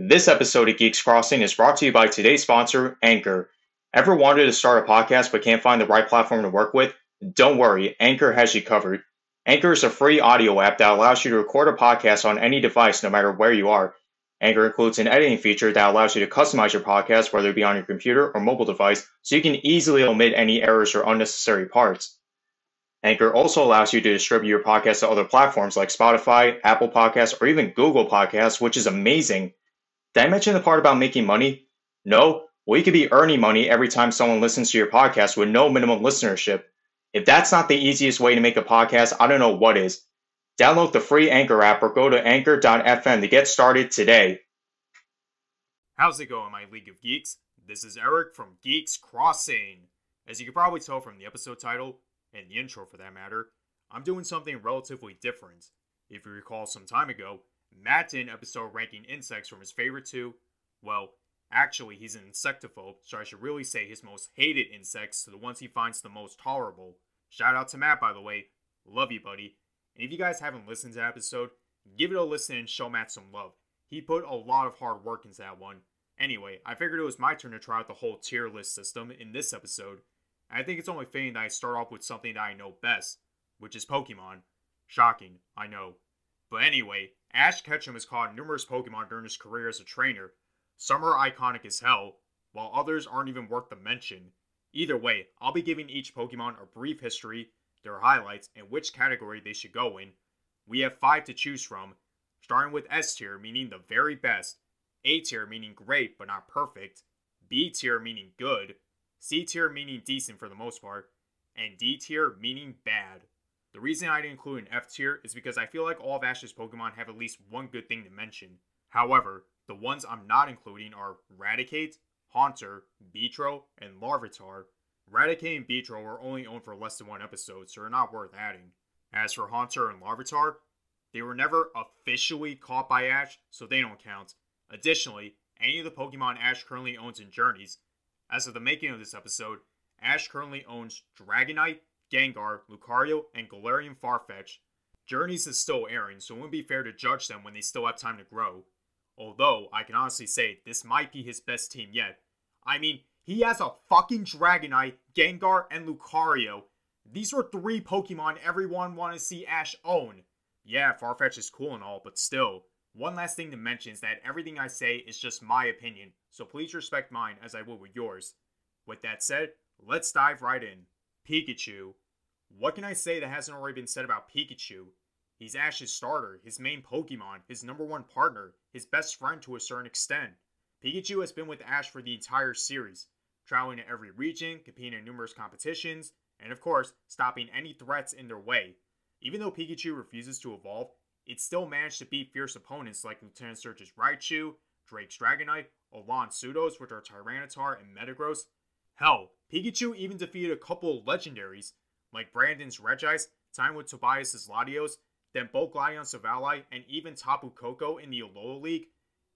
This episode of Geeks Crossing is brought to you by today's sponsor, Anchor. Ever wanted to start a podcast but can't find the right platform to work with? Don't worry, Anchor has you covered. Anchor is a free audio app that allows you to record a podcast on any device no matter where you are. Anchor includes an editing feature that allows you to customize your podcast, whether it be on your computer or mobile device, so you can easily omit any errors or unnecessary parts. Anchor also allows you to distribute your podcast to other platforms like Spotify, Apple Podcasts, or even Google Podcasts, which is amazing. Did I mention the part about making money? No? Well, you could be earning money every time someone listens to your podcast with no minimum listenership. If that's not the easiest way to make a podcast, I don't know what is. Download the free Anchor app or go to anchor.fm to get started today. How's it going, my League of Geeks? This is Eric from Geeks Crossing. As you can probably tell from the episode title, and the intro for that matter, I'm doing something relatively different. If you recall some time ago, Matt did an episode ranking insects from his favorite to, well, actually, he's an insectophobe, so I should really say his most hated insects to the ones he finds the most tolerable. Shout out to Matt, by the way. Love you, buddy. And if you guys haven't listened to that episode, give it a listen and show Matt some love. He put a lot of hard work into that one. Anyway, I figured it was my turn to try out the whole tier list system in this episode. I think it's only fitting that I start off with something that I know best, which is Pokemon. Shocking, I know. But anyway, Ash Ketchum has caught numerous Pokemon during his career as a trainer. Some are iconic as hell, while others aren't even worth the mention. Either way, I'll be giving each Pokemon a brief history, their highlights, and which category they should go in. We have five to choose from, starting with S tier, meaning the very best, A tier, meaning great but not perfect, B tier, meaning good, C tier, meaning decent for the most part, and D tier, meaning bad. The reason I didn't include an F tier is because I feel like all of Ash's Pokemon have at least one good thing to mention. However, the ones I'm not including are Raticate, Haunter, Beedrill, and Larvitar. Raticate and Beedrill were only owned for less than one episode, so they're not worth adding. As for Haunter and Larvitar, they were never officially caught by Ash, so they don't count. Additionally, any of the Pokemon Ash currently owns in Journeys. As of the making of this episode, Ash currently owns Dragonite, Gengar, Lucario, and Galarian Farfetch. Journeys is still airing, so it wouldn't be fair to judge them when they still have time to grow. Although, I can honestly say this might be his best team yet. I mean, he has a fucking Dragonite, Gengar, and Lucario. These are three Pokemon everyone want to see Ash own. Yeah, Farfetch is cool and all, but still. One last thing to mention is that everything I say is just my opinion, so please respect mine as I will with yours. With that said, let's dive right in. Pikachu. What can I say that hasn't already been said about Pikachu? He's Ash's starter, his main Pokemon, his number one partner, his best friend to a certain extent. Pikachu has been with Ash for the entire series, traveling to every region, competing in numerous competitions, and of course, stopping any threats in their way. Even though Pikachu refuses to evolve, it still managed to beat fierce opponents like Lieutenant Surge's Raichu, Drake's Dragonite, Alain's Pseudos, which are Tyranitar and Metagross. Hell, Pikachu even defeated a couple of legendaries, like Brandon's Regice, time with Tobias' Latios, then both Gladion Silvally, and even Tapu Koko in the Alola League.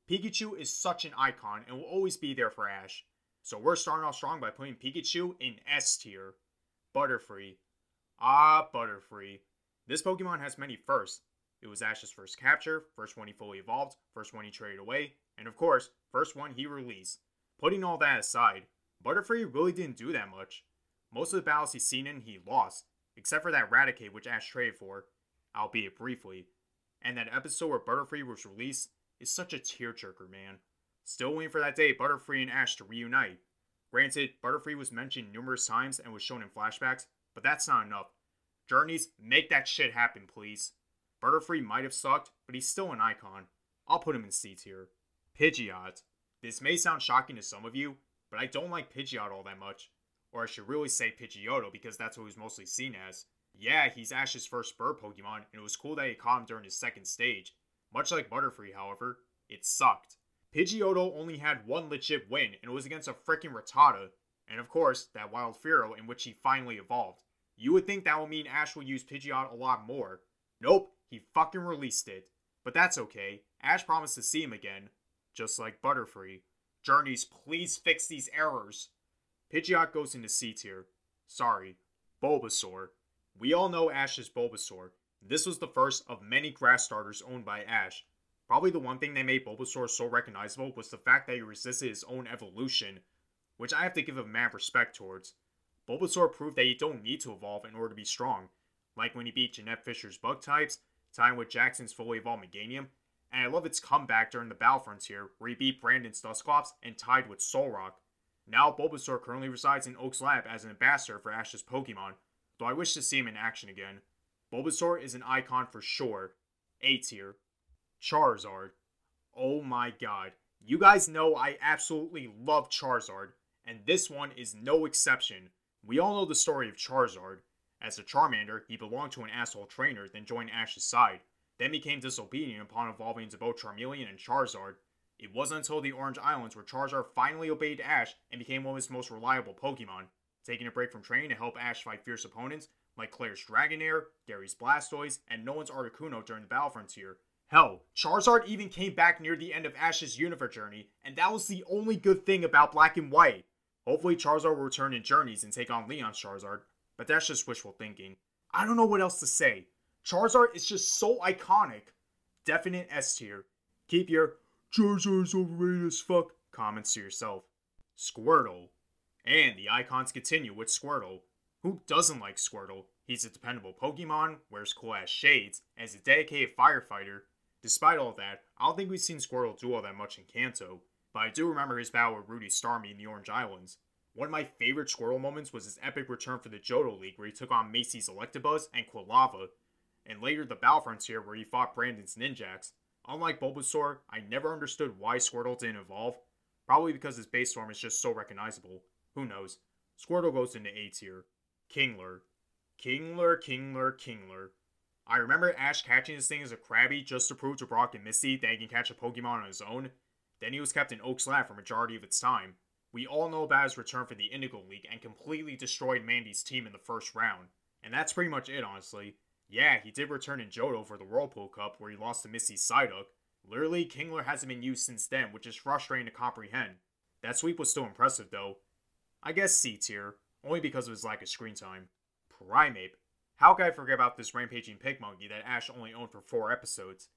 Pikachu is such an icon and will always be there for Ash. So we're starting off strong by putting Pikachu in S tier. Butterfree. Ah, Butterfree. This Pokemon has many firsts. It was Ash's first capture, first one he fully evolved, first one he traded away, and of course, first one he released. Putting all that aside, Butterfree really didn't do that much. Most of the battles he's seen in, he lost, except for that Raticate which Ash traded for, albeit briefly. And that episode where Butterfree was released is such a tearjerker, man. Still waiting for that day Butterfree and Ash to reunite. Granted, Butterfree was mentioned numerous times and was shown in flashbacks, but that's not enough. Journeys, make that shit happen, please. Butterfree might have sucked, but he's still an icon. I'll put him in C tier. Pidgeot. This may sound shocking to some of you, but I don't like Pidgeot all that much. Or I should really say Pidgeotto because that's what he's mostly seen as. Yeah, he's Ash's first bird Pokemon, and it was cool that he caught him during his second stage. Much like Butterfree, however, it sucked. Pidgeotto only had one legit win, and it was against a freaking Rattata, and of course, that Wild Fearow in which he finally evolved. You would think that would mean Ash will use Pidgeot a lot more. Nope, he fucking released it. But that's okay. Ash promised to see him again, just like Butterfree. Journeys, please fix these errors. Pidgeot goes into C tier. Sorry. Bulbasaur. We all know Ash's Bulbasaur. This was the first of many grass starters owned by Ash. Probably the one thing that made Bulbasaur so recognizable was the fact that he resisted his own evolution, which I have to give a mad respect towards. Bulbasaur proved that you don't need to evolve in order to be strong, like when he beat Jeanette Fisher's bug types, tying with Jackson's fully evolved Meganium, and I love its comeback during the Battle Frontier, where he beat Brandon's Dusclops and tied with Solrock. Now Bulbasaur currently resides in Oak's lab as an ambassador for Ash's Pokemon, though I wish to see him in action again. Bulbasaur is an icon for sure. A tier. Charizard. Oh my god. You guys know I absolutely love Charizard, and this one is no exception. We all know the story of Charizard. As a Charmander, he belonged to an asshole trainer, then joined Ash's side, then became disobedient upon evolving into both Charmeleon and Charizard. It wasn't until the Orange Islands where Charizard finally obeyed Ash and became one of his most reliable Pokemon, taking a break from training to help Ash fight fierce opponents like Claire's Dragonair, Gary's Blastoise, and Nolan's Articuno during the Battle Frontier. Hell, Charizard even came back near the end of Ash's Unova journey, and that was the only good thing about Black and White. Hopefully, Charizard will return in Journeys and take on Leon's Charizard, but that's just wishful thinking. I don't know what else to say. Charizard is just so iconic. Definite S tier. Keep your Charizard's overrated as fuck comments to yourself. Squirtle. And the icons continue with Squirtle. Who doesn't like Squirtle? He's a dependable Pokemon, wears cool ass shades, and is a dedicated firefighter. Despite all that, I don't think we've seen Squirtle do all that much in Kanto, but I do remember his battle with Rudy Starmie in the Orange Islands. One of my favorite Squirtle moments was his epic return for the Johto League where he took on Macy's Electabuzz and Quilava, and later the Battle Frontier where he fought Brandon's Ninjask. Unlike Bulbasaur, I never understood why Squirtle didn't evolve. Probably because his base form is just so recognizable. Who knows? Squirtle goes into A tier. Kingler. Kingler, Kingler, Kingler. I remember Ash catching this thing as a Krabby just to prove to Brock and Misty that he can catch a Pokemon on his own. Then he was kept in Oak's lab for majority of its time. We all know about his return for the Indigo League and completely destroyed Mandy's team in the first round. And that's pretty much it, honestly. Yeah, he did return in Johto for the Whirlpool Cup where he lost to Misty's Psyduck. Literally, Kingler hasn't been used since then, which is frustrating to comprehend. That sweep was still impressive though. I guess C tier, only because of his lack of screen time. Primeape. How could I forget about this rampaging pig monkey that Ash only owned for 4 episodes?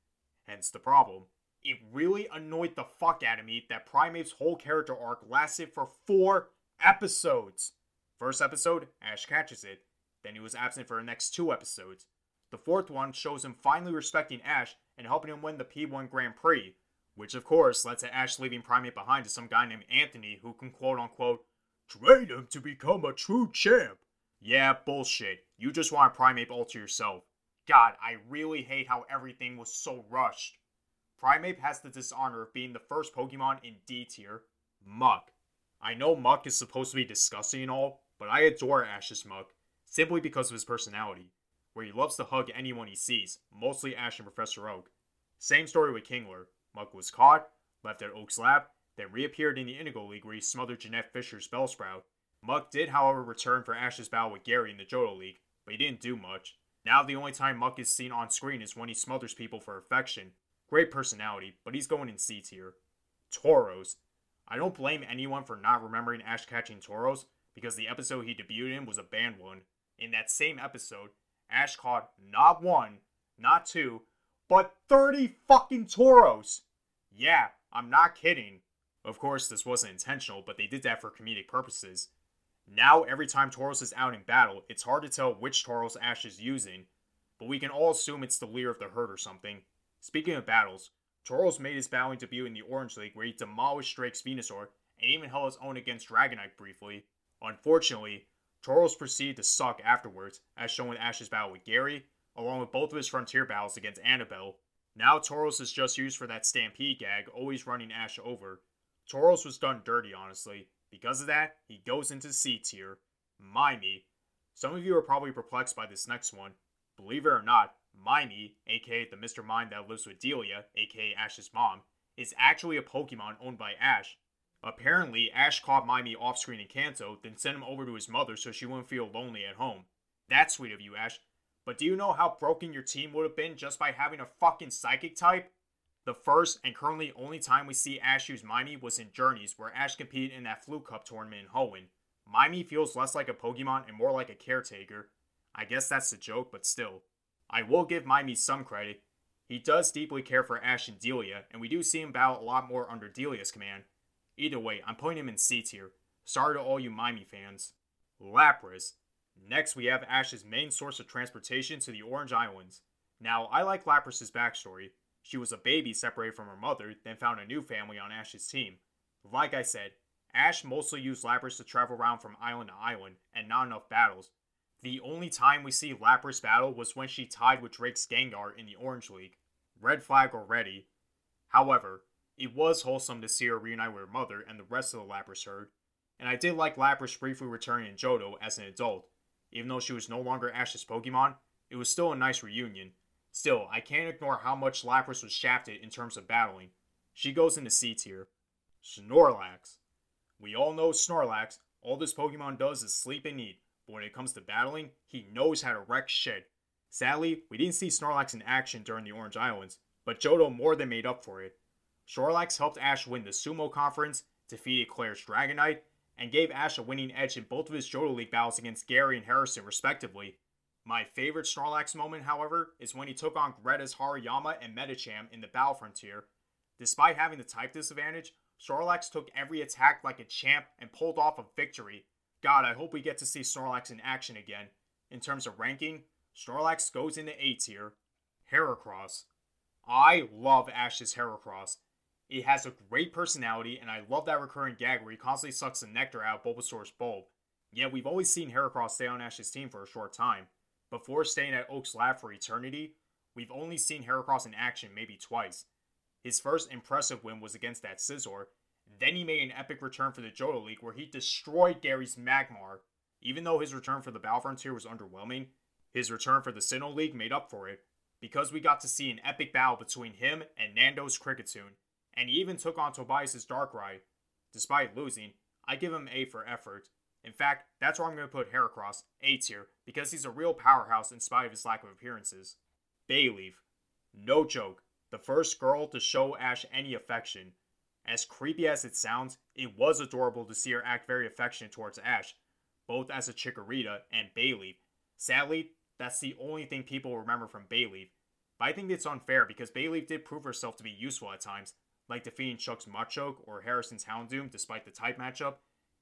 Hence the problem. It really annoyed the fuck out of me that Primeape's whole character arc lasted for 4 episodes. First episode, Ash catches it. Then he was absent for the next 2 episodes. The fourth one shows him finally respecting Ash and helping him win the P1 Grand Prix, which of course led to Ash leaving Primeape behind to some guy named Anthony who can quote unquote train him to become a true champ. Yeah, bullshit. You just want Primeape all to yourself. God, I really hate how everything was so rushed. Primeape has the dishonor of being the first Pokemon in D tier, Muk. I know Muk is supposed to be disgusting and all, but I adore Ash's Muk, simply because of his personality where he loves to hug anyone he sees, mostly Ash and Professor Oak. Same story with Kingler. Muk was caught, left at Oak's lab, then reappeared in the Indigo League where he smothered Jeanette Fisher's Bellsprout. Muk did, however, return for Ash's battle with Gary in the Johto League, but he didn't do much. Now the only time Muk is seen on screen is when he smothers people for affection. Great personality, but he's going in C tier. Tauros. I don't blame anyone for not remembering Ash catching Tauros, because the episode he debuted in was a banned one. In that same episode, Ash caught not one, not two, but 30 fucking Tauros. Yeah, I'm not kidding. Of course, this wasn't intentional, but they did that for comedic purposes. Now, every time Tauros is out in battle, it's hard to tell which Tauros Ash is using, but we can all assume it's the leader of the herd or something. Speaking of battles, Tauros made his battling debut in the Orange League where he demolished Drake's Venusaur and even held his own against Dragonite briefly. Unfortunately, Tauros proceeded to suck afterwards, as shown in Ash's battle with Gary, along with both of his frontier battles against Annabelle. Now Tauros is just used for that stampede gag, always running Ash over. Tauros was done dirty, honestly. Because of that, he goes into C tier. Mimey. Some of you are probably perplexed by this next one. Believe it or not, Mimey, aka the Mr. Mime that lives with Delia, aka Ash's mom, is actually a Pokemon owned by Ash. Apparently, Ash caught Mimey off screen in Kanto, then sent him over to his mother so she wouldn't feel lonely at home. That's sweet of you, Ash. But do you know how broken your team would have been just by having a fucking psychic type? The first and currently only time we see Ash use Mimey was in Journeys, where Ash competed in that Flute Cup tournament in Hoenn. Mimey feels less like a Pokemon and more like a caretaker. I guess that's the joke, but still. I will give Mimey some credit. He does deeply care for Ash and Delia, and we do see him battle a lot more under Delia's command. Either way, I'm putting him in C tier. Sorry to all you Mimey fans. Lapras. Next, we have Ash's main source of transportation to the Orange Islands. Now, I like Lapras's backstory. She was a baby separated from her mother, then found a new family on Ash's team. Like I said, Ash mostly used Lapras to travel around from island to island, and not enough battles. The only time we see Lapras battle was when she tied with Drake's Gengar in the Orange League. Red flag already. However, it was wholesome to see her reunite with her mother and the rest of the Lapras herd, and I did like Lapras briefly returning in Johto as an adult. Even though she was no longer Ash's Pokemon, it was still a nice reunion. Still, I can't ignore how much Lapras was shafted in terms of battling. She goes into C tier. Snorlax. We all know Snorlax, all this Pokemon does is sleep and eat, but when it comes to battling, he knows how to wreck shit. Sadly, we didn't see Snorlax in action during the Orange Islands, but Johto more than made up for it. Snorlax helped Ash win the Sumo Conference, defeated Claire's Dragonite, and gave Ash a winning edge in both of his Johto League battles against Gary and Harrison, respectively. My favorite Snorlax moment, however, is when he took on Greta's Hariyama and Medicham in the Battle Frontier. Despite having the type disadvantage, Snorlax took every attack like a champ and pulled off a victory. God, I hope we get to see Snorlax in action again. In terms of ranking, Snorlax goes into A tier. Heracross. I love Ash's Heracross. It has a great personality, and I love that recurring gag where he constantly sucks the nectar out of Bulbasaur's bulb. Yet we've always seen Heracross stay on Ash's team for a short time. Before staying at Oak's lab for eternity, we've only seen Heracross in action maybe twice. His first impressive win was against that Scizor. Then he made an epic return for the Johto League where he destroyed Gary's Magmar. Even though his return for the Battle Frontier was underwhelming, his return for the Sinnoh League made up for it because we got to see an epic battle between him and Nando's Kricketune and he even took on Tobias's Darkrai. Despite losing, I give him A for effort. In fact, that's where I'm going to put Heracross, A tier, because he's a real powerhouse in spite of his lack of appearances. Bayleef. No joke, the first girl to show Ash any affection. As creepy as it sounds, it was adorable to see her act very affectionate towards Ash, both as a Chikorita and Bayleef. Sadly, that's the only thing people remember from Bayleef. But I think it's unfair because Bayleef did prove herself to be useful at times, like defeating Chuck's Machoke or Harrison's Houndoom despite the type matchup,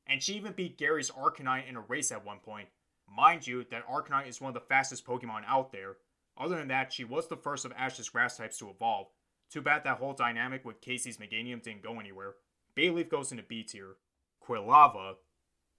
and she even beat Gary's Arcanine in a race at one point. Mind you, that Arcanine is one of the fastest Pokemon out there. Other than that, she was the first of Ash's grass types to evolve. Too bad that whole dynamic with Casey's Meganium didn't go anywhere. Bayleef goes into B tier. Quilava.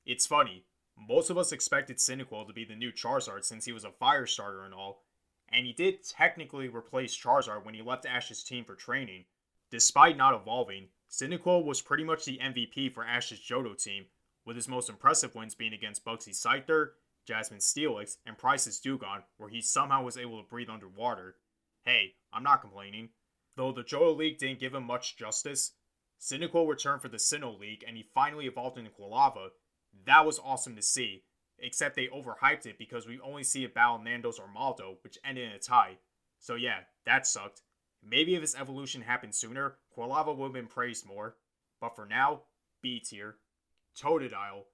It's funny, most of us expected Cyndaquil to be the new Charizard since he was a fire starter and all, and he did technically replace Charizard when he left Ash's team for training, Despite not evolving, Cyndaquil was pretty much the MVP for Ash's Johto team, with his most impressive wins being against Bugsy Scyther, Jasmine Steelix, and Pryce's Dewgong, where he somehow was able to breathe underwater. Hey, I'm not complaining. Though the Johto League didn't give him much justice, Cyndaquil returned for the Sinnoh League and he finally evolved into Quilava. That was awesome to see, except they overhyped it because we only see it battle Nandos Armaldo, which ended in a tie. So yeah, that sucked. Maybe if his evolution happened sooner, Quilava would have been praised more. But for now, B tier. Totodile.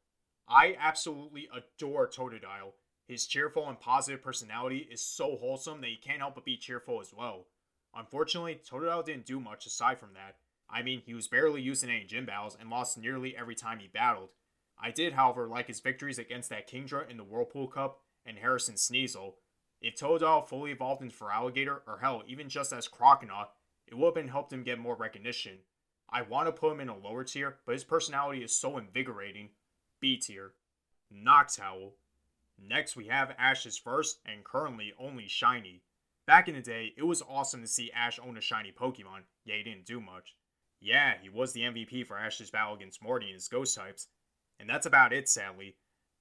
I absolutely adore Totodile. His cheerful and positive personality is so wholesome that you can't help but be cheerful as well. Unfortunately, Totodile didn't do much aside from that. I mean, he was barely used in any gym battles and lost nearly every time he battled. I did, however, like his victories against that Kingdra in the Whirlpool Cup and Harrison Sneasel, if Totodile fully evolved into Feraligatr, or hell, even just as Croconaw, it would have helped him get more recognition. I want to put him in a lower tier, but his personality is so invigorating. B tier. Noctowl. Next, we have Ash's first and currently only shiny. Back in the day, it was awesome to see Ash own a shiny Pokemon, yet he didn't do much. Yeah, he was the MVP for Ash's battle against Morty and his ghost types. And that's about it, sadly.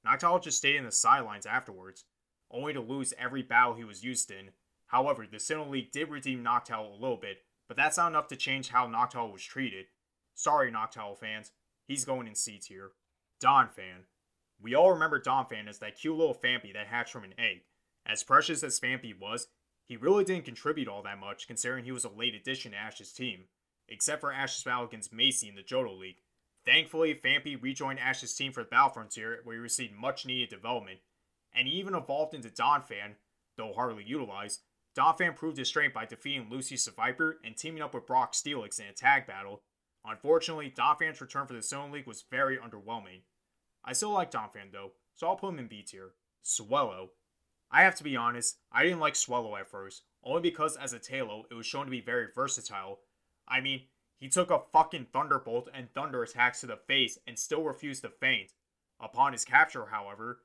Noctowl just stayed in the sidelines afterwards only to lose every battle he was used in. However, the Sinnoh League did redeem Noctowl a little bit, but that's not enough to change how Noctowl was treated. Sorry, Noctowl fans, he's going in C tier. fan, We all remember Donphan as that cute little Phanpy that hatched from an egg. As precious as Phanpy was, he really didn't contribute all that much considering he was a late addition to Ash's team, except for Ash's battle against Macy in the Johto League. Thankfully, Phanpy rejoined Ash's team for the Battle Frontier where he received much needed development and he even evolved into Donphan, though hardly utilized, Donphan proved his strength by defeating Lucy's Seviper and teaming up with Brock Steelix in a tag battle. Unfortunately, Donphan's return for the Sinnoh League was very underwhelming. I still like Donphan though, so I'll put him in B tier. Swellow. I have to be honest, I didn't like Swellow at first, only because as a Taillow, it was shown to be very versatile. I mean, he took a fucking Thunderbolt and Thunder attacks to the face and still refused to faint. Upon his capture, however,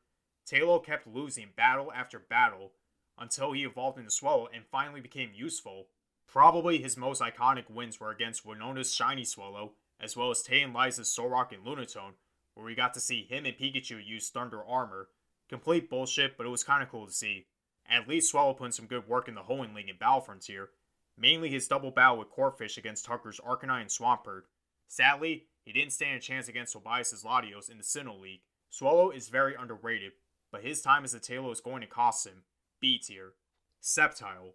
Taillow kept losing battle after battle until he evolved into Swellow and finally became useful. Probably his most iconic wins were against Winona's Shiny Swellow, as well as Tate and Liza's Solrock and Lunatone, where we got to see him and Pikachu use Thunder Armor. Complete bullshit, but it was kinda cool to see. At least Swellow put in some good work in the Hoenn League and Battle Frontier, mainly his double battle with Corphish against Tucker's Arcanine and Swampert. Sadly, he didn't stand a chance against Tobias' Latios in the Sinnoh League. Swellow is very underrated, but his time as a Taillow is going to cost him. B tier. Sceptile.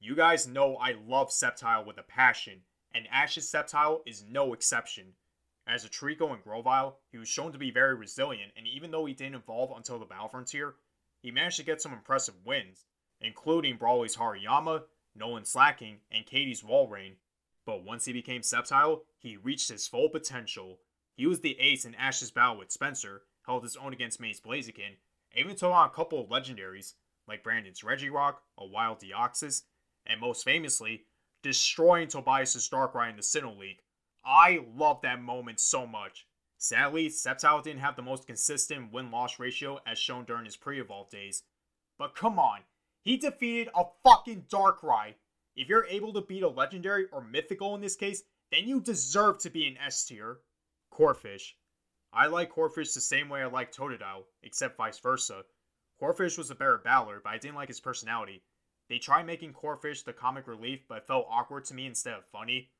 You guys know I love Sceptile with a passion, and Ash's Sceptile is no exception. As a Treecko and Grovyle, he was shown to be very resilient, and even though he didn't evolve until the Battle Frontier, he managed to get some impressive wins, including Brawly's Hariyama, Nolan Slacking, and Katie's Walrein. But once he became Sceptile, he reached his full potential. He was the ace in Ash's battle with Spencer, held his own against May's Blaziken, even took on a couple of legendaries, like Brandon's Regirock, a wild Deoxys, and most famously, destroying Tobias' Darkrai in the Sinnoh League. I love that moment so much. Sadly, Sceptile didn't have the most consistent win-loss ratio as shown during his pre-evolve days. But come on, he defeated a fucking Darkrai. If you're able to beat a legendary or mythical in this case, then you deserve to be an S tier. Corphish. I like Corphish the same way I like Totodile, except vice versa. Corphish was a better battler, but I didn't like his personality. They tried making Corphish the comic relief, but it felt awkward to me instead of funny.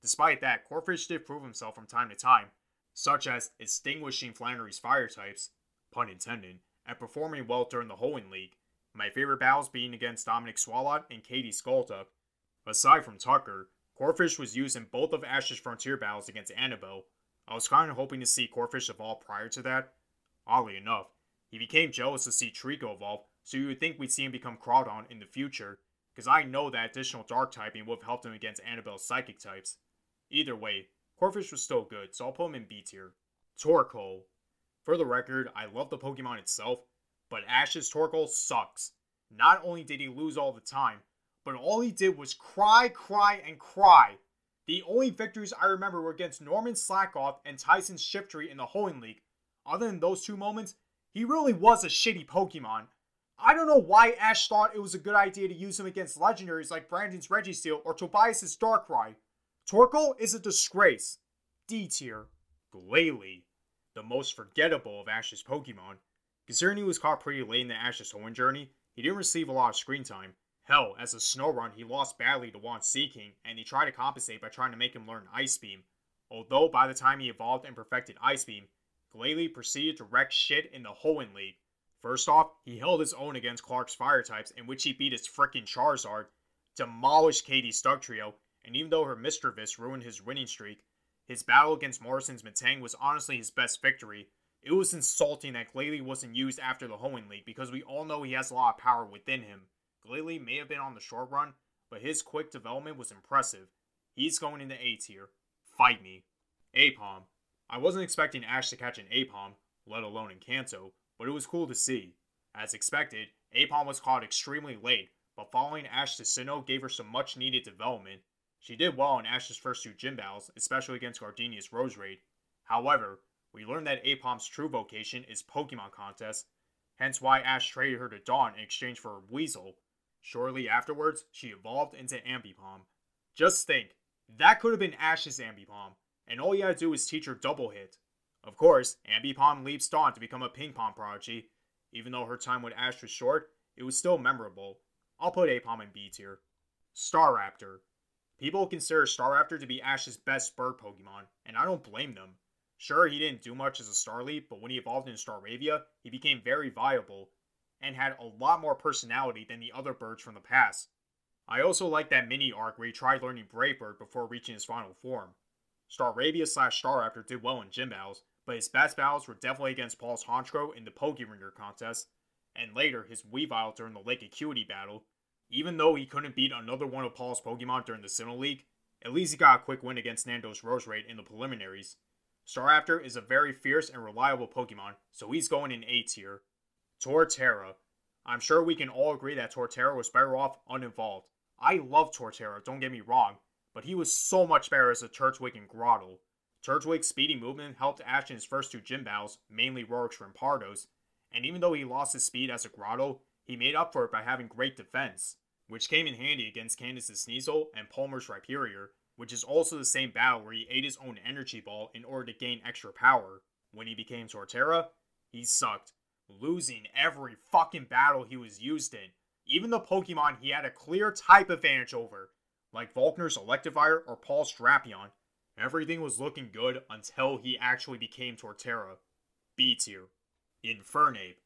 Despite that, Corphish did prove himself from time to time, such as extinguishing Flannery's fire types, pun intended, and performing well during the Hoenn League. My favorite battles being against Dominic Swalot and Katie Skulltuck. Aside from Tucker, Corphish was used in both of Ash's Frontier battles against Annabelle. I was kind of hoping to see Corphish evolve prior to that. Oddly enough, he became jealous to see Treecko evolve, so you would think we'd see him become Crawdaunt in the future, because I know that additional dark typing would have helped him against Annabelle's psychic types. Either way, Corphish was still good, so I'll put him in B tier. Torkoal. For the record, I love the Pokemon itself, but Ash's Torkoal sucks. Not only did he lose all the time, but all he did was cry, cry, and cry. The only victories I remember were against Norman Slackoff and Tyson Shiftry in the Hoenn League. Other than those two moments, he really was a shitty Pokemon. I don't know why Ash thought it was a good idea to use him against legendaries like Brandon's Registeel or Tobias' Darkrai. Torkoal is a disgrace. D tier. Glalie. The most forgettable of Ash's Pokemon. Considering he was caught pretty late in the Ash's Hoenn journey, he didn't receive a lot of screen time. Hell, as a Snorunt, he lost badly to Juan Seaking, and he tried to compensate by trying to make him learn Ice Beam. Although by the time he evolved and perfected Ice Beam, Glalie proceeded to wreck shit in the Hoenn League. First off, he held his own against Clark's fire types, in which he beat his frickin' Charizard, demolished Katie's Dugtrio, and even though her Misdreavus ruined his winning streak, his battle against Morrison's Metang was honestly his best victory. It was insulting that Glalie wasn't used after the Hoenn League because we all know he has a lot of power within him. Glalie may have been on the short run, but his quick development was impressive. He's going into A tier. Fight me. Aipom. I wasn't expecting Ash to catch an Aipom, let alone in Kanto, but it was cool to see. As expected, Aipom was caught extremely late, but following Ash to Sinnoh gave her some much needed development. She did well in Ash's first two gym battles, especially against Gardenia's Roserade. However, we learned that Aipom's true vocation is Pokemon contests, hence why Ash traded her to Dawn in exchange for a Buizel. Shortly afterwards, she evolved into Ambipom. Just think, that could have been Ash's Ambipom, and all you had to do was teach her Double Hit. Of course, Ambipom leaves Dawn to become a Ping Pong prodigy. Even though her time with Ash was short, it was still memorable. I'll put Aipom in B tier. Staraptor. People consider Staraptor to be Ash's best bird Pokemon, and I don't blame them. Sure, he didn't do much as a Starly, but when he evolved into Staravia, he became very viable, and had a lot more personality than the other birds from the past. I also like that mini arc where he tried learning Brave Bird before reaching his final form. Staravia slash Staraptor did well in gym battles, but his best battles were definitely against Paul's Honchkrow in the Pokeringer contest, and later his Weavile during the Lake Acuity battle. Even though he couldn't beat another one of Paul's Pokemon during the Sinnoh League, at least he got a quick win against Nando's Roserade in the preliminaries. Staraptor is a very fierce and reliable Pokemon, so he's going in A tier. Torterra. I'm sure we can all agree that Torterra was better off uninvolved. I love Torterra, don't get me wrong, but he was so much better as a Turtwig and Grotle. Turtwig's speedy movement helped Ash in his first two gym battles, mainly Roark's Rampardos, and even though he lost his speed as a Grotle, he made up for it by having great defense, which came in handy against Candace's Sneasel and Palmer's Rhyperior, which is also the same battle where he ate his own energy ball in order to gain extra power. When he became Torterra, he sucked, losing every fucking battle he was used in, even the Pokemon he had a clear type advantage over, like Volkner's Electivire or Paul's Drapion. Everything was looking good until he actually became Torterra. B tier. Infernape.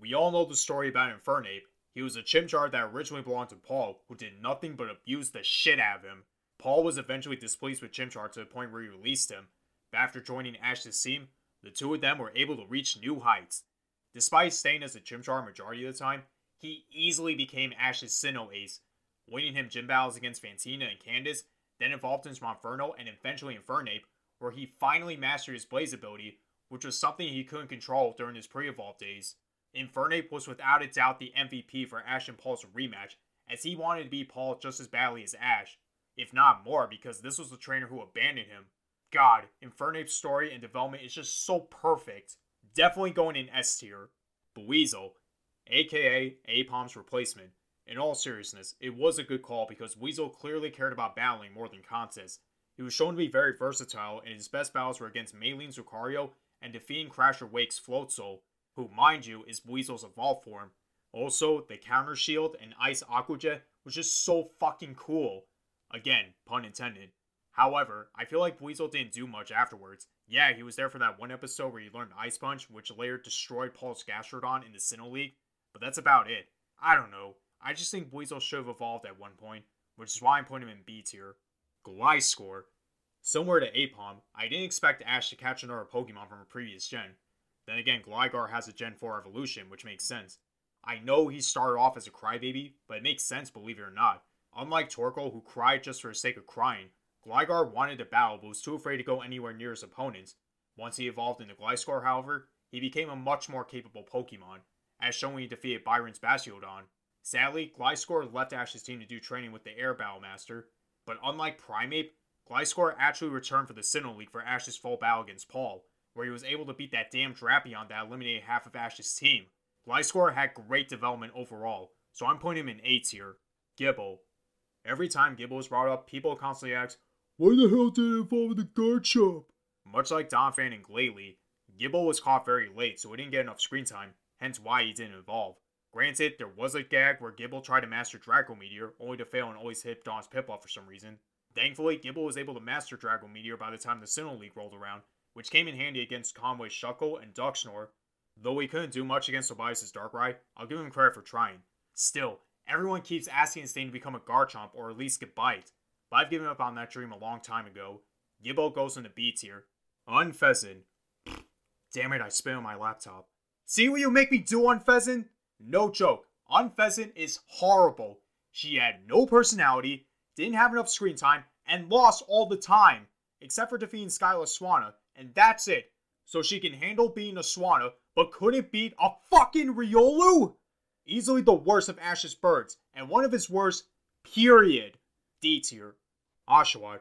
We all know the story about Infernape. He was a Chimchar that originally belonged to Paul, who did nothing but abuse the shit out of him. Paul was eventually displeased with Chimchar to the point where he released him, but after joining Ash's team, the two of them were able to reach new heights. Despite staying as a Chimchar majority of the time, he easily became Ash's Sinnoh ace, winning him gym battles against Fantina and Candace, then evolved into Monferno and eventually Infernape, where he finally mastered his Blaze ability, which was something he couldn't control during his pre-evolved days. Infernape was without a doubt the MVP for Ash and Paul's rematch, as he wanted to beat Paul just as badly as Ash, if not more, because this was the trainer who abandoned him. God, Infernape's story and development is just so perfect. Definitely going in S tier. Buizel, aka Aipom's replacement. In all seriousness, it was a good call because Buizel clearly cared about battling more than contests. He was shown to be very versatile, and his best battles were against Maylene's Lucario and defeating Crasher Wake's Floatzel, who, mind you, is Buizel's evolved form. Also, the counter shield and Ice Aqua Jet was just so fucking cool. Again, pun intended. However, I feel like Buizel didn't do much afterwards. Yeah, he was there for that one episode where he learned Ice Punch, which later destroyed Paul's Gastrodon in the Sinnoh League, but that's about it. I don't know. I just think Buizel should have evolved at one point, which is why I'm putting him in B tier. Gliscor. Similar to Aipom, I didn't expect Ash to catch another Pokemon from a previous gen. Then again, Gligar has a Gen 4 evolution, which makes sense. I know he started off as a crybaby, but it makes sense, believe it or not. Unlike Torkoal, who cried just for the sake of crying, Gligar wanted to battle but was too afraid to go anywhere near his opponents. Once he evolved into Gliscor, however, he became a much more capable Pokemon, as shown when he defeated Byron's Bastiodon. Sadly, Gliscor left Ash's team to do training with the Air Battle Master, but unlike Primeape, Gliscor actually returned for the Sinnoh League for Ash's full battle against Paul, where he was able to beat that damn Drapion that eliminated half of Ash's team. Gliscor had great development overall, so I'm putting him in A tier. Gible. Every time Gible is brought up, people constantly ask, Why the hell did it evolve in the Garchomp? Much like Donphan and Glalie, Gible was caught very late, so he didn't get enough screen time, hence why he didn't evolve. Granted, there was a gag where Gible tried to master Draco Meteor, only to fail and always hit Dawn's Piplup for some reason. Thankfully, Gible was able to master Draco Meteor by the time the Sinnoh League rolled around, which came in handy against Conway's Shuckle and Dusknoir. Though he couldn't do much against Tobias' Darkrai, I'll give him credit for trying. Still, everyone keeps asking his thing to become a Garchomp or at least Gabite, but I've given up on that dream a long time ago. Gible goes into B tier. Unfezant. Damn it, I spit on my laptop. See what you make me do, Unfezant? No joke. Unfezant is horrible. She had no personality, didn't have enough screen time, and lost all the time, except for defeating Skyla Swanna, and that's it. So she can handle being a Swanna, but couldn't beat a fucking Riolu? Easily the worst of Ash's birds, and one of his worst, period. D tier. Oshawott.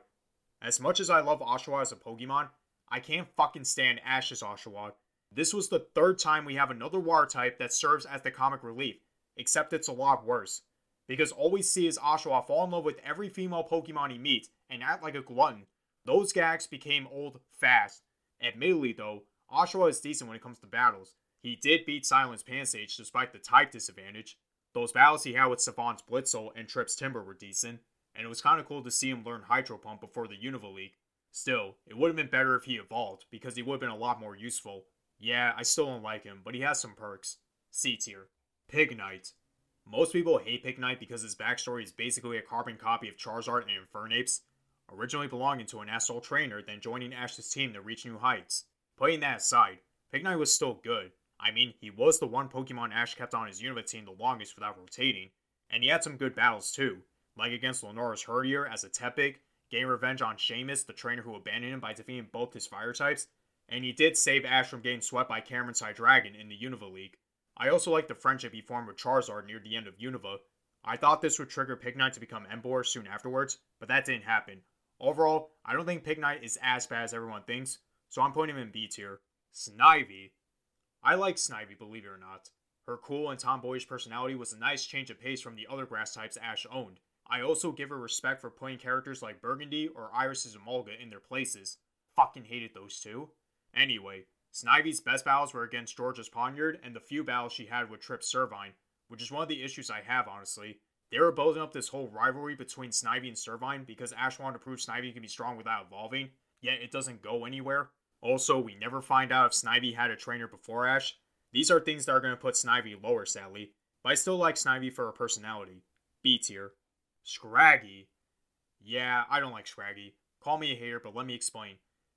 As much as I love Oshawott as a Pokemon, I can't fucking stand Ash's Oshawott. This was the third time we have another water type that serves as the comic relief, except it's a lot worse. Because all we see is Oshawott fall in love with every female Pokemon he meets and act like a glutton. Those gags became old fast. Admittedly, though, Oshawott is decent when it comes to battles. He did beat Cilan's Pansage despite the type disadvantage. Those battles he had with Savant's Blitzle and Trip's Timburr were decent, and it was kinda cool to see him learn Hydro Pump before the Unova League. Still, it would have been better if he evolved, because he would have been a lot more useful, yeah, I still don't like him, but he has some perks. C tier. Pignite. Most people hate Pignite because his backstory is basically a carbon copy of Charizard and Infernape's, originally belonging to an asshole trainer, then joining Ash's team to reach new heights. Putting that aside, Pignite was still good. I mean, he was the one Pokemon Ash kept on his Unova team the longest without rotating, and he had some good battles too, like against Lenora's Herdier as a Tepig, getting revenge on Shamus, the trainer who abandoned him by defeating both his fire types, and he did save Ash from getting swept by Cameron's Hydreigon in the Unova League. I also like the friendship he formed with Charizard near the end of Unova. I thought this would trigger Pignite to become Emboar soon afterwards, but that didn't happen. Overall, I don't think Pignite is as bad as everyone thinks, so I'm putting him in B tier. Snivy. I like Snivy, believe it or not. Her cool and tomboyish personality was a nice change of pace from the other grass types Ash owned. I also give her respect for putting characters like Burgundy or Iris's Emolga in their places. Fucking hated those two. Anyway, Snivy's best battles were against George's Pawniard and the few battles she had with Trip Servine, which is one of the issues I have, honestly. They were building up this whole rivalry between Snivy and Servine because Ash wanted to prove Snivy can be strong without evolving, yet it doesn't go anywhere. Also, we never find out if Snivy had a trainer before Ash. These are things that are going to put Snivy lower, sadly, but I still like Snivy for her personality. B tier. Scraggy. Yeah, I don't like Scraggy. Call me a hater, but let me explain.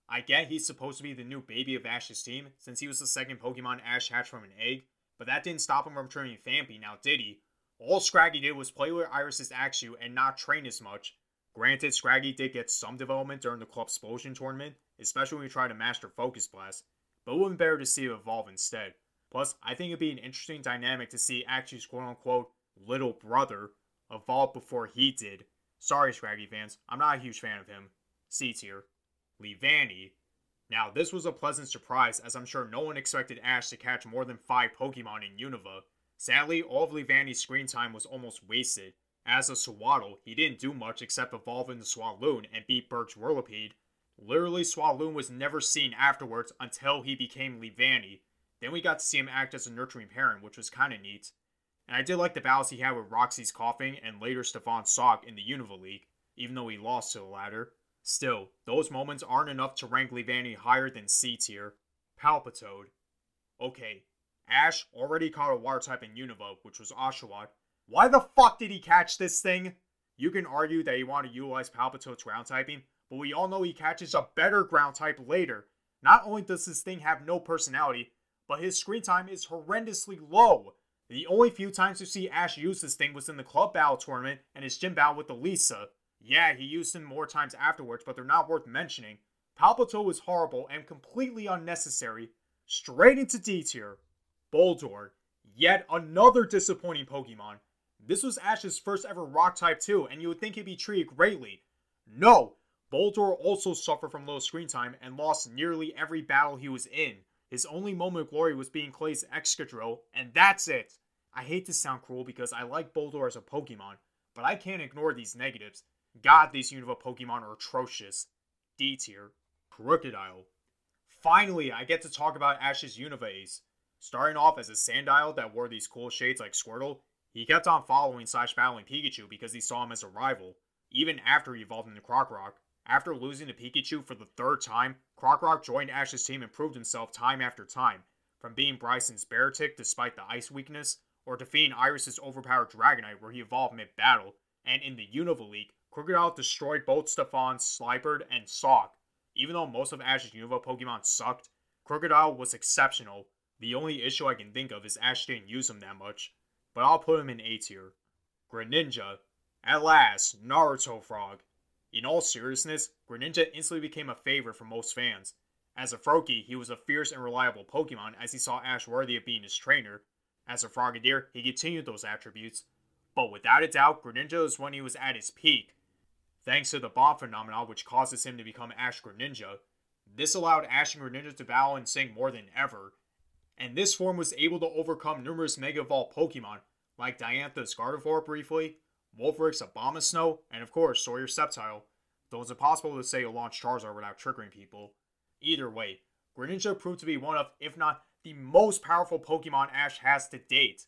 I get he's supposed to be the new baby of Ash's team, since he was the second Pokemon Ash hatched from an egg, but that didn't stop him from turning Phanpy, now did he? All Scraggy did was play with Iris's Axew and not train as much. Granted, Scraggy did get some development during the Club Explosion tournament, especially when he tried to master Focus Blast, but it would have been better to see it evolve instead. Plus, I think it'd be an interesting dynamic to see Axew's quote unquote little brother evolve before he did. Sorry, Scraggy fans, I'm not a huge fan of him. C tier. Leavanny. Now, this was a pleasant surprise, as I'm sure no one expected Ash to catch more than 5 Pokemon in Unova. Sadly, all of Leavanny's screen time was almost wasted. As a Sewaddle, he didn't do much except evolve into Swadloon and beat Burgh's Whirlipede. Literally, Swadloon was never seen afterwards until he became Leavanny. Then we got to see him act as a nurturing parent, which was kinda neat. And I did like the battles he had with Roxie's Koffing and later Stephan Sawk in the Unova League, even though he lost to the latter. Still, those moments aren't enough to rank Leavanny higher than C tier. Palpitoad. Okay, Ash already caught a water type in Unova, which was Oshawott. Why the fuck did he catch this thing? You can argue that he wanted to utilize Palpitoad's ground typing, but we all know he catches a better ground type later. Not only does this thing have no personality, but his screen time is horrendously low. The only few times you see Ash use this thing was in the club battle tournament and his gym battle with Elesa. Yeah, he used him more times afterwards, but they're not worth mentioning. Palpitoad was horrible and completely unnecessary. Straight into D tier. Boldore. Yet another disappointing Pokemon. This was Ash's first ever rock type too, and you would think he'd be treated greatly. No! Boldore also suffered from low screen time and lost nearly every battle he was in. His only moment of glory was being Clay's Excadrill, and that's it! I hate to sound cruel because I like Boldore as a Pokemon, but I can't ignore these negatives. God, these Unova Pokemon are atrocious. D tier. Krookodile. Finally, I get to talk about Ash's Unova Ace. Starting off as a Sandile that wore these cool shades like Squirtle, he kept on following slash battling Pikachu because he saw him as a rival, even after he evolved into Krokorok. After losing to Pikachu for the third time, Krokorok joined Ash's team and proved himself time after time, from being Brycen's Beartic despite the ice weakness, or defeating Iris's overpowered Dragonite where he evolved mid-battle, and in the Unova League, Krookodile destroyed both Stephan, Slippert, and Sawk. Even though most of Ash's Unova Pokemon sucked, Krookodile was exceptional. The only issue I can think of is Ash didn't use him that much, but I'll put him in A tier. Greninja. At last, Naruto Frog. In all seriousness, Greninja instantly became a favorite for most fans. As a Froakie, he was a fierce and reliable Pokemon as he saw Ash worthy of being his trainer. As a Frogadier, he continued those attributes. But without a doubt, Greninja is when he was at his peak, thanks to the bond phenomenon which causes him to become Ash Greninja. This allowed Ash and Greninja to battle and sing more than ever, and this form was able to overcome numerous Mega Evolved Pokemon, like Diantha's Gardevoir briefly, Wulfric's Abomasnow, and of course Sawyer's Sceptile, though it's impossible to say you'll launch Charizard without triggering people. Either way, Greninja proved to be one of, if not the most powerful Pokemon Ash has to date.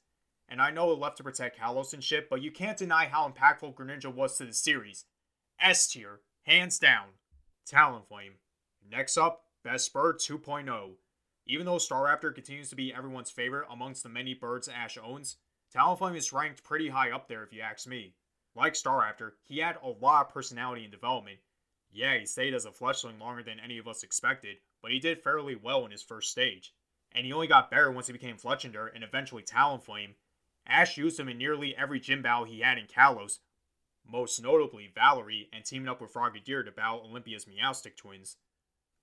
And I know it left to protect Kalos and shit, but you can't deny how impactful Greninja was to the series, S tier, hands down. Talonflame. Next up, Bespurr 2.0. Even though Staraptor continues to be everyone's favorite amongst the many birds Ash owns, Talonflame is ranked pretty high up there if you ask me. Like Star Staraptor, he had a lot of personality and development. Yeah, he stayed as a fletchling longer than any of us expected, but he did fairly well in his first stage. And he only got better once he became Fletchinder and eventually Talonflame. Ash used him in nearly every gym battle he had in Kalos, most notably Valerie and teaming up with Frogadier to battle Olympia's Meowstic twins.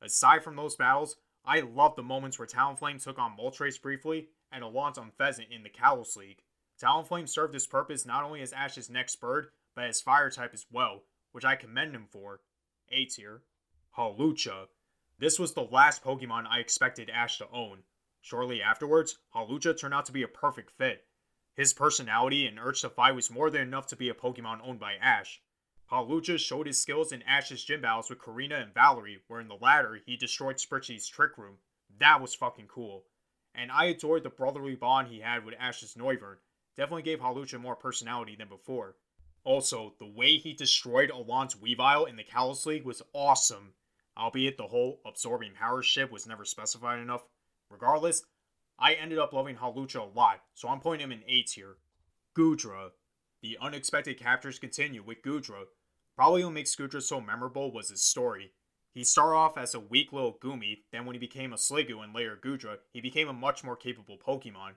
Aside from those battles, I love the moments where Talonflame took on Moltres briefly and Allant on Pheasant in the Kalos League. Talonflame served his purpose not only as Ash's next bird, but as fire type as well, which I commend him for. A tier. Hawlucha. This was the last Pokemon I expected Ash to own. Shortly afterwards, Hawlucha turned out to be a perfect fit. His personality and urge to fight was more than enough to be a Pokemon owned by Ash. Hawlucha showed his skills in Ash's gym battles with Korrina and Valerie, where in the latter he destroyed Spritzee's Trick Room. That was fucking cool. And I adored the brotherly bond he had with Ash's Noivern. Definitely gave Hawlucha more personality than before. Also, the way he destroyed Alain's Weavile in the Kalos League was awesome, albeit the whole absorbing power ship was never specified enough. Regardless, I ended up loving Hawlucha a lot, so I'm putting him in A tier. Goodra. The unexpected captures continue with Goodra. Probably what makes Goodra so memorable was his story. He started off as a weak little Goomy, then when he became a Sliggoo and later Goodra, he became a much more capable Pokemon,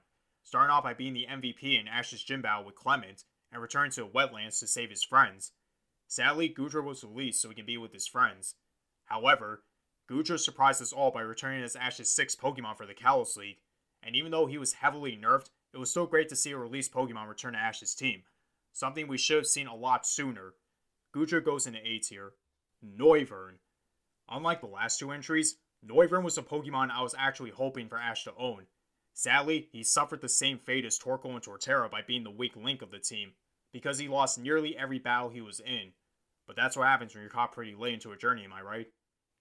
starting off by being the MVP in Ash's gym battle with Clemont, and returning to the wetlands to save his friends. Sadly, Goodra was released so he can be with his friends. However, Goodra surprised us all by returning as Ash's sixth Pokemon for the Kalos League, and even though he was heavily nerfed, it was still great to see a released Pokemon return to Ash's team, something we should have seen a lot sooner. Goodra goes into A tier. Noivern. Unlike the last two entries, Noivern was a Pokemon I was actually hoping for Ash to own. Sadly, he suffered the same fate as Torkoal and Torterra by being the weak link of the team, because he lost nearly every battle he was in. But that's what happens when you're caught pretty late into a journey, am I right?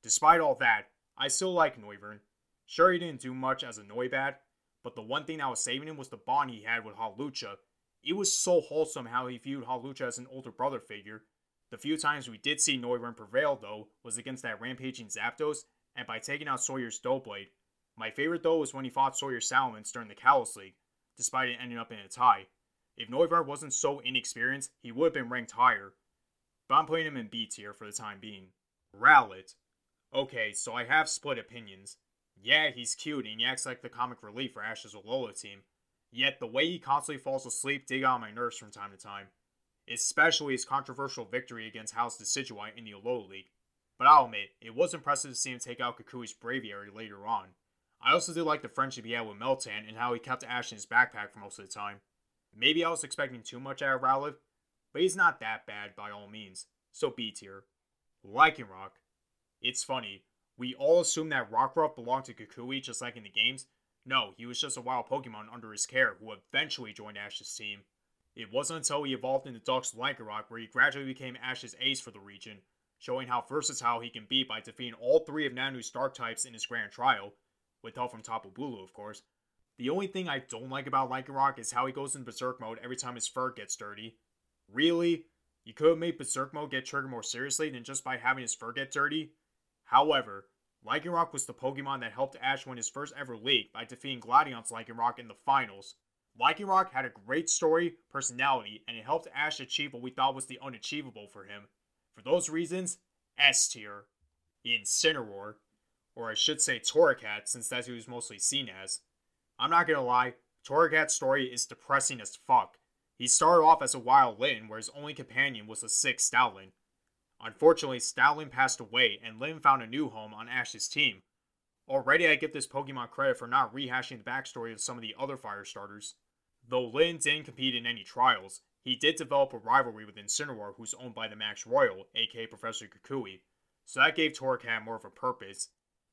Despite all that, I still like Noivern. Sure, he didn't do much as a Noibat, but the one thing that was saving him was the bond he had with Hawlucha. It was so wholesome how he viewed Hawlucha as an older brother figure. The few times we did see Noivern prevail, though, was against that rampaging Zapdos and by taking out Sawyer's Doublade. My favorite though was when he fought Sawyer Salamence during the Kalos League, despite it ending up in a tie. If Noivern wasn't so inexperienced, he would have been ranked higher. But I'm putting him in B tier for the time being. Rowlet. Okay, so I have split opinions. Yeah, he's cute and he acts like the comic relief for Ash's Alola team. Yet the way he constantly falls asleep dig on my nerves from time to time. Especially his controversial victory against Hau's Decidueye in the Alola League. But I'll admit, it was impressive to see him take out Kukui's Braviary later on. I also did like the friendship he had with Meltan and how he kept Ash in his backpack for most of the time. Maybe I was expecting too much out of Rowlet, but he's not that bad by all means, so B tier. Lycanroc. It's funny, we all assumed that Rockruff belonged to Kukui just like in the games. No, he was just a wild Pokemon under his care who eventually joined Ash's team. It wasn't until he evolved into Dusk Lycanroc where he gradually became Ash's ace for the region, showing how versatile he can be by defeating all three of Nanu's Dark types in his Grand Trial, with help from Tapu Bulu, of course. The only thing I don't like about Lycanroc is how he goes in Berserk mode every time his fur gets dirty. Really? You could have made Berserk mode get triggered more seriously than just by having his fur get dirty? However, Lycanroc was the Pokemon that helped Ash win his first ever league by defeating Gladion's Lycanroc in the finals. Lycanroc had a great story, personality, and it helped Ash achieve what we thought was the unachievable for him. For those reasons, S tier. Incineroar or I should say Torracat, since that's who he's mostly seen as. I'm not gonna lie, Torracat's story is depressing as fuck. He started off as a wild Litten, where his only companion was a sick Stoutland. Unfortunately, Stoutland passed away, and Litten found a new home on Ash's team. Already, I give this Pokemon credit for not rehashing the backstory of some of the other fire starters. Though Litten didn't compete in any trials, he did develop a rivalry with Incineroar, who's owned by the Masked Royal, aka Professor Kukui, so that gave Torracat more of a purpose,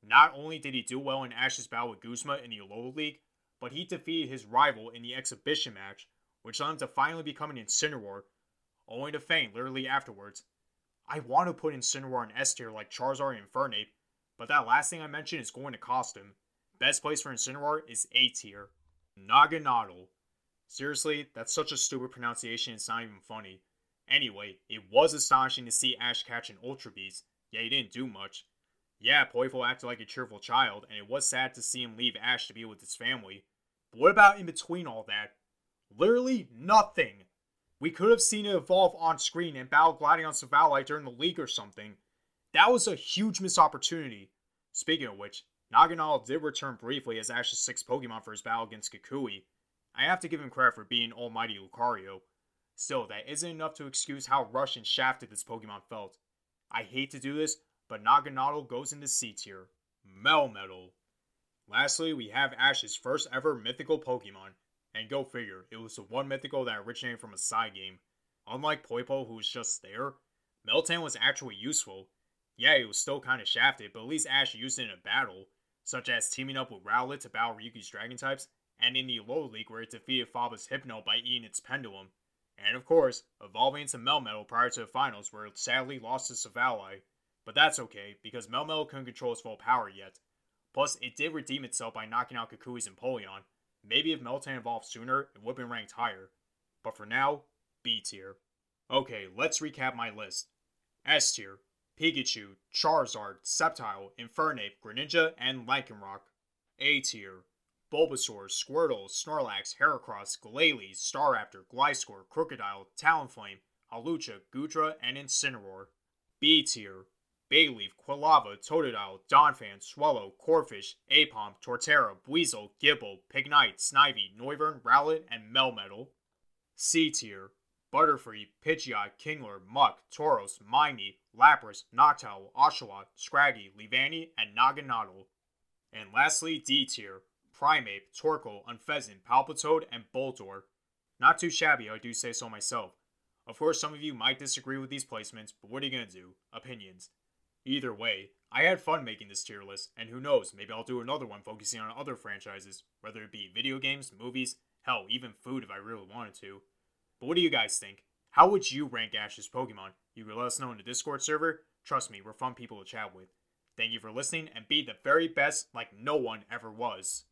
not only did he do well in Ash's battle with Guzma in the Alola League, but he defeated his rival in the exhibition match, which led him to finally become an Incineroar, only to faint literally afterwards. I want to put Incineroar in S tier like Charizard and Infernape, but that last thing I mentioned is going to cost him. Best place for Incineroar is A tier. Naganadel. Seriously, that's such a stupid pronunciation, it's not even funny. Anyway, it was astonishing to see Ash catch an Ultra Beast, yet he didn't do much. Yeah, Poipole acted like a cheerful child, and it was sad to see him leave Ash to be with his family. But what about in between all that? Literally nothing. We could have seen it evolve on screen and battle Gladion Silvally during the league or something. That was a huge missed opportunity. Speaking of which, Naganadel did return briefly as Ash's sixth Pokemon for his battle against Kukui. I have to give him credit for being almighty Lucario. Still, that isn't enough to excuse how rushed and shafted this Pokemon felt. I hate to do this, but Naganadel goes into C tier. Melmetal. Lastly, we have Ash's first ever mythical Pokemon, and go figure, it was the one mythical that originated from a side game. Unlike Poipole, who was just there, Meltan was actually useful. Yeah, it was still kinda shafted, but at least Ash used it in a battle, such as teaming up with Rowlet to battle Ryuki's dragon types, and in the Alola League where it defeated Faba's Hypno by eating its pendulum. And of course, evolving into Melmetal prior to the finals where it sadly lost to Silvally. But that's okay, because Melmetal couldn't control its full power yet. Plus, it did redeem itself by knocking out Kukui's Empoleon. Maybe if Meltan evolved sooner, it would have been ranked higher. But for now, B tier. Okay, let's recap my list. S tier, Pikachu, Charizard, Sceptile, Infernape, Greninja, and Lycanroc. A tier, Bulbasaur, Squirtle, Snorlax, Heracross, Glalie, Staraptor, Gliscor, Krookodile, Talonflame, Hawlucha, Goodra, and Incineroar. B tier, Bayleef, Quilava, Totodile, Donphan, Swellow, Corphish, Aipom, Torterra, Buizel, Gible, Pignite, Snivy, Noivern, Rowlet, and Melmetal. C tier, Butterfree, Pidgeot, Kingler, Muk, Tauros, Miney, Lapras, Noctowl, Oshawott, Scraggy, Leavanny, and Naganadel. And lastly, D tier, Primeape, Torkoal, Unfezant, Palpitoad, and Boldore. Not too shabby, I do say so myself. Of course, some of you might disagree with these placements, but what are you gonna do? Opinions. Either way, I had fun making this tier list, and who knows, maybe I'll do another one focusing on other franchises, whether it be video games, movies, hell, even food if I really wanted to. But what do you guys think? How would you rank Ash's Pokemon? You can let us know in the Discord server. Trust me, we're fun people to chat with. Thank you for listening, and be the very best like no one ever was.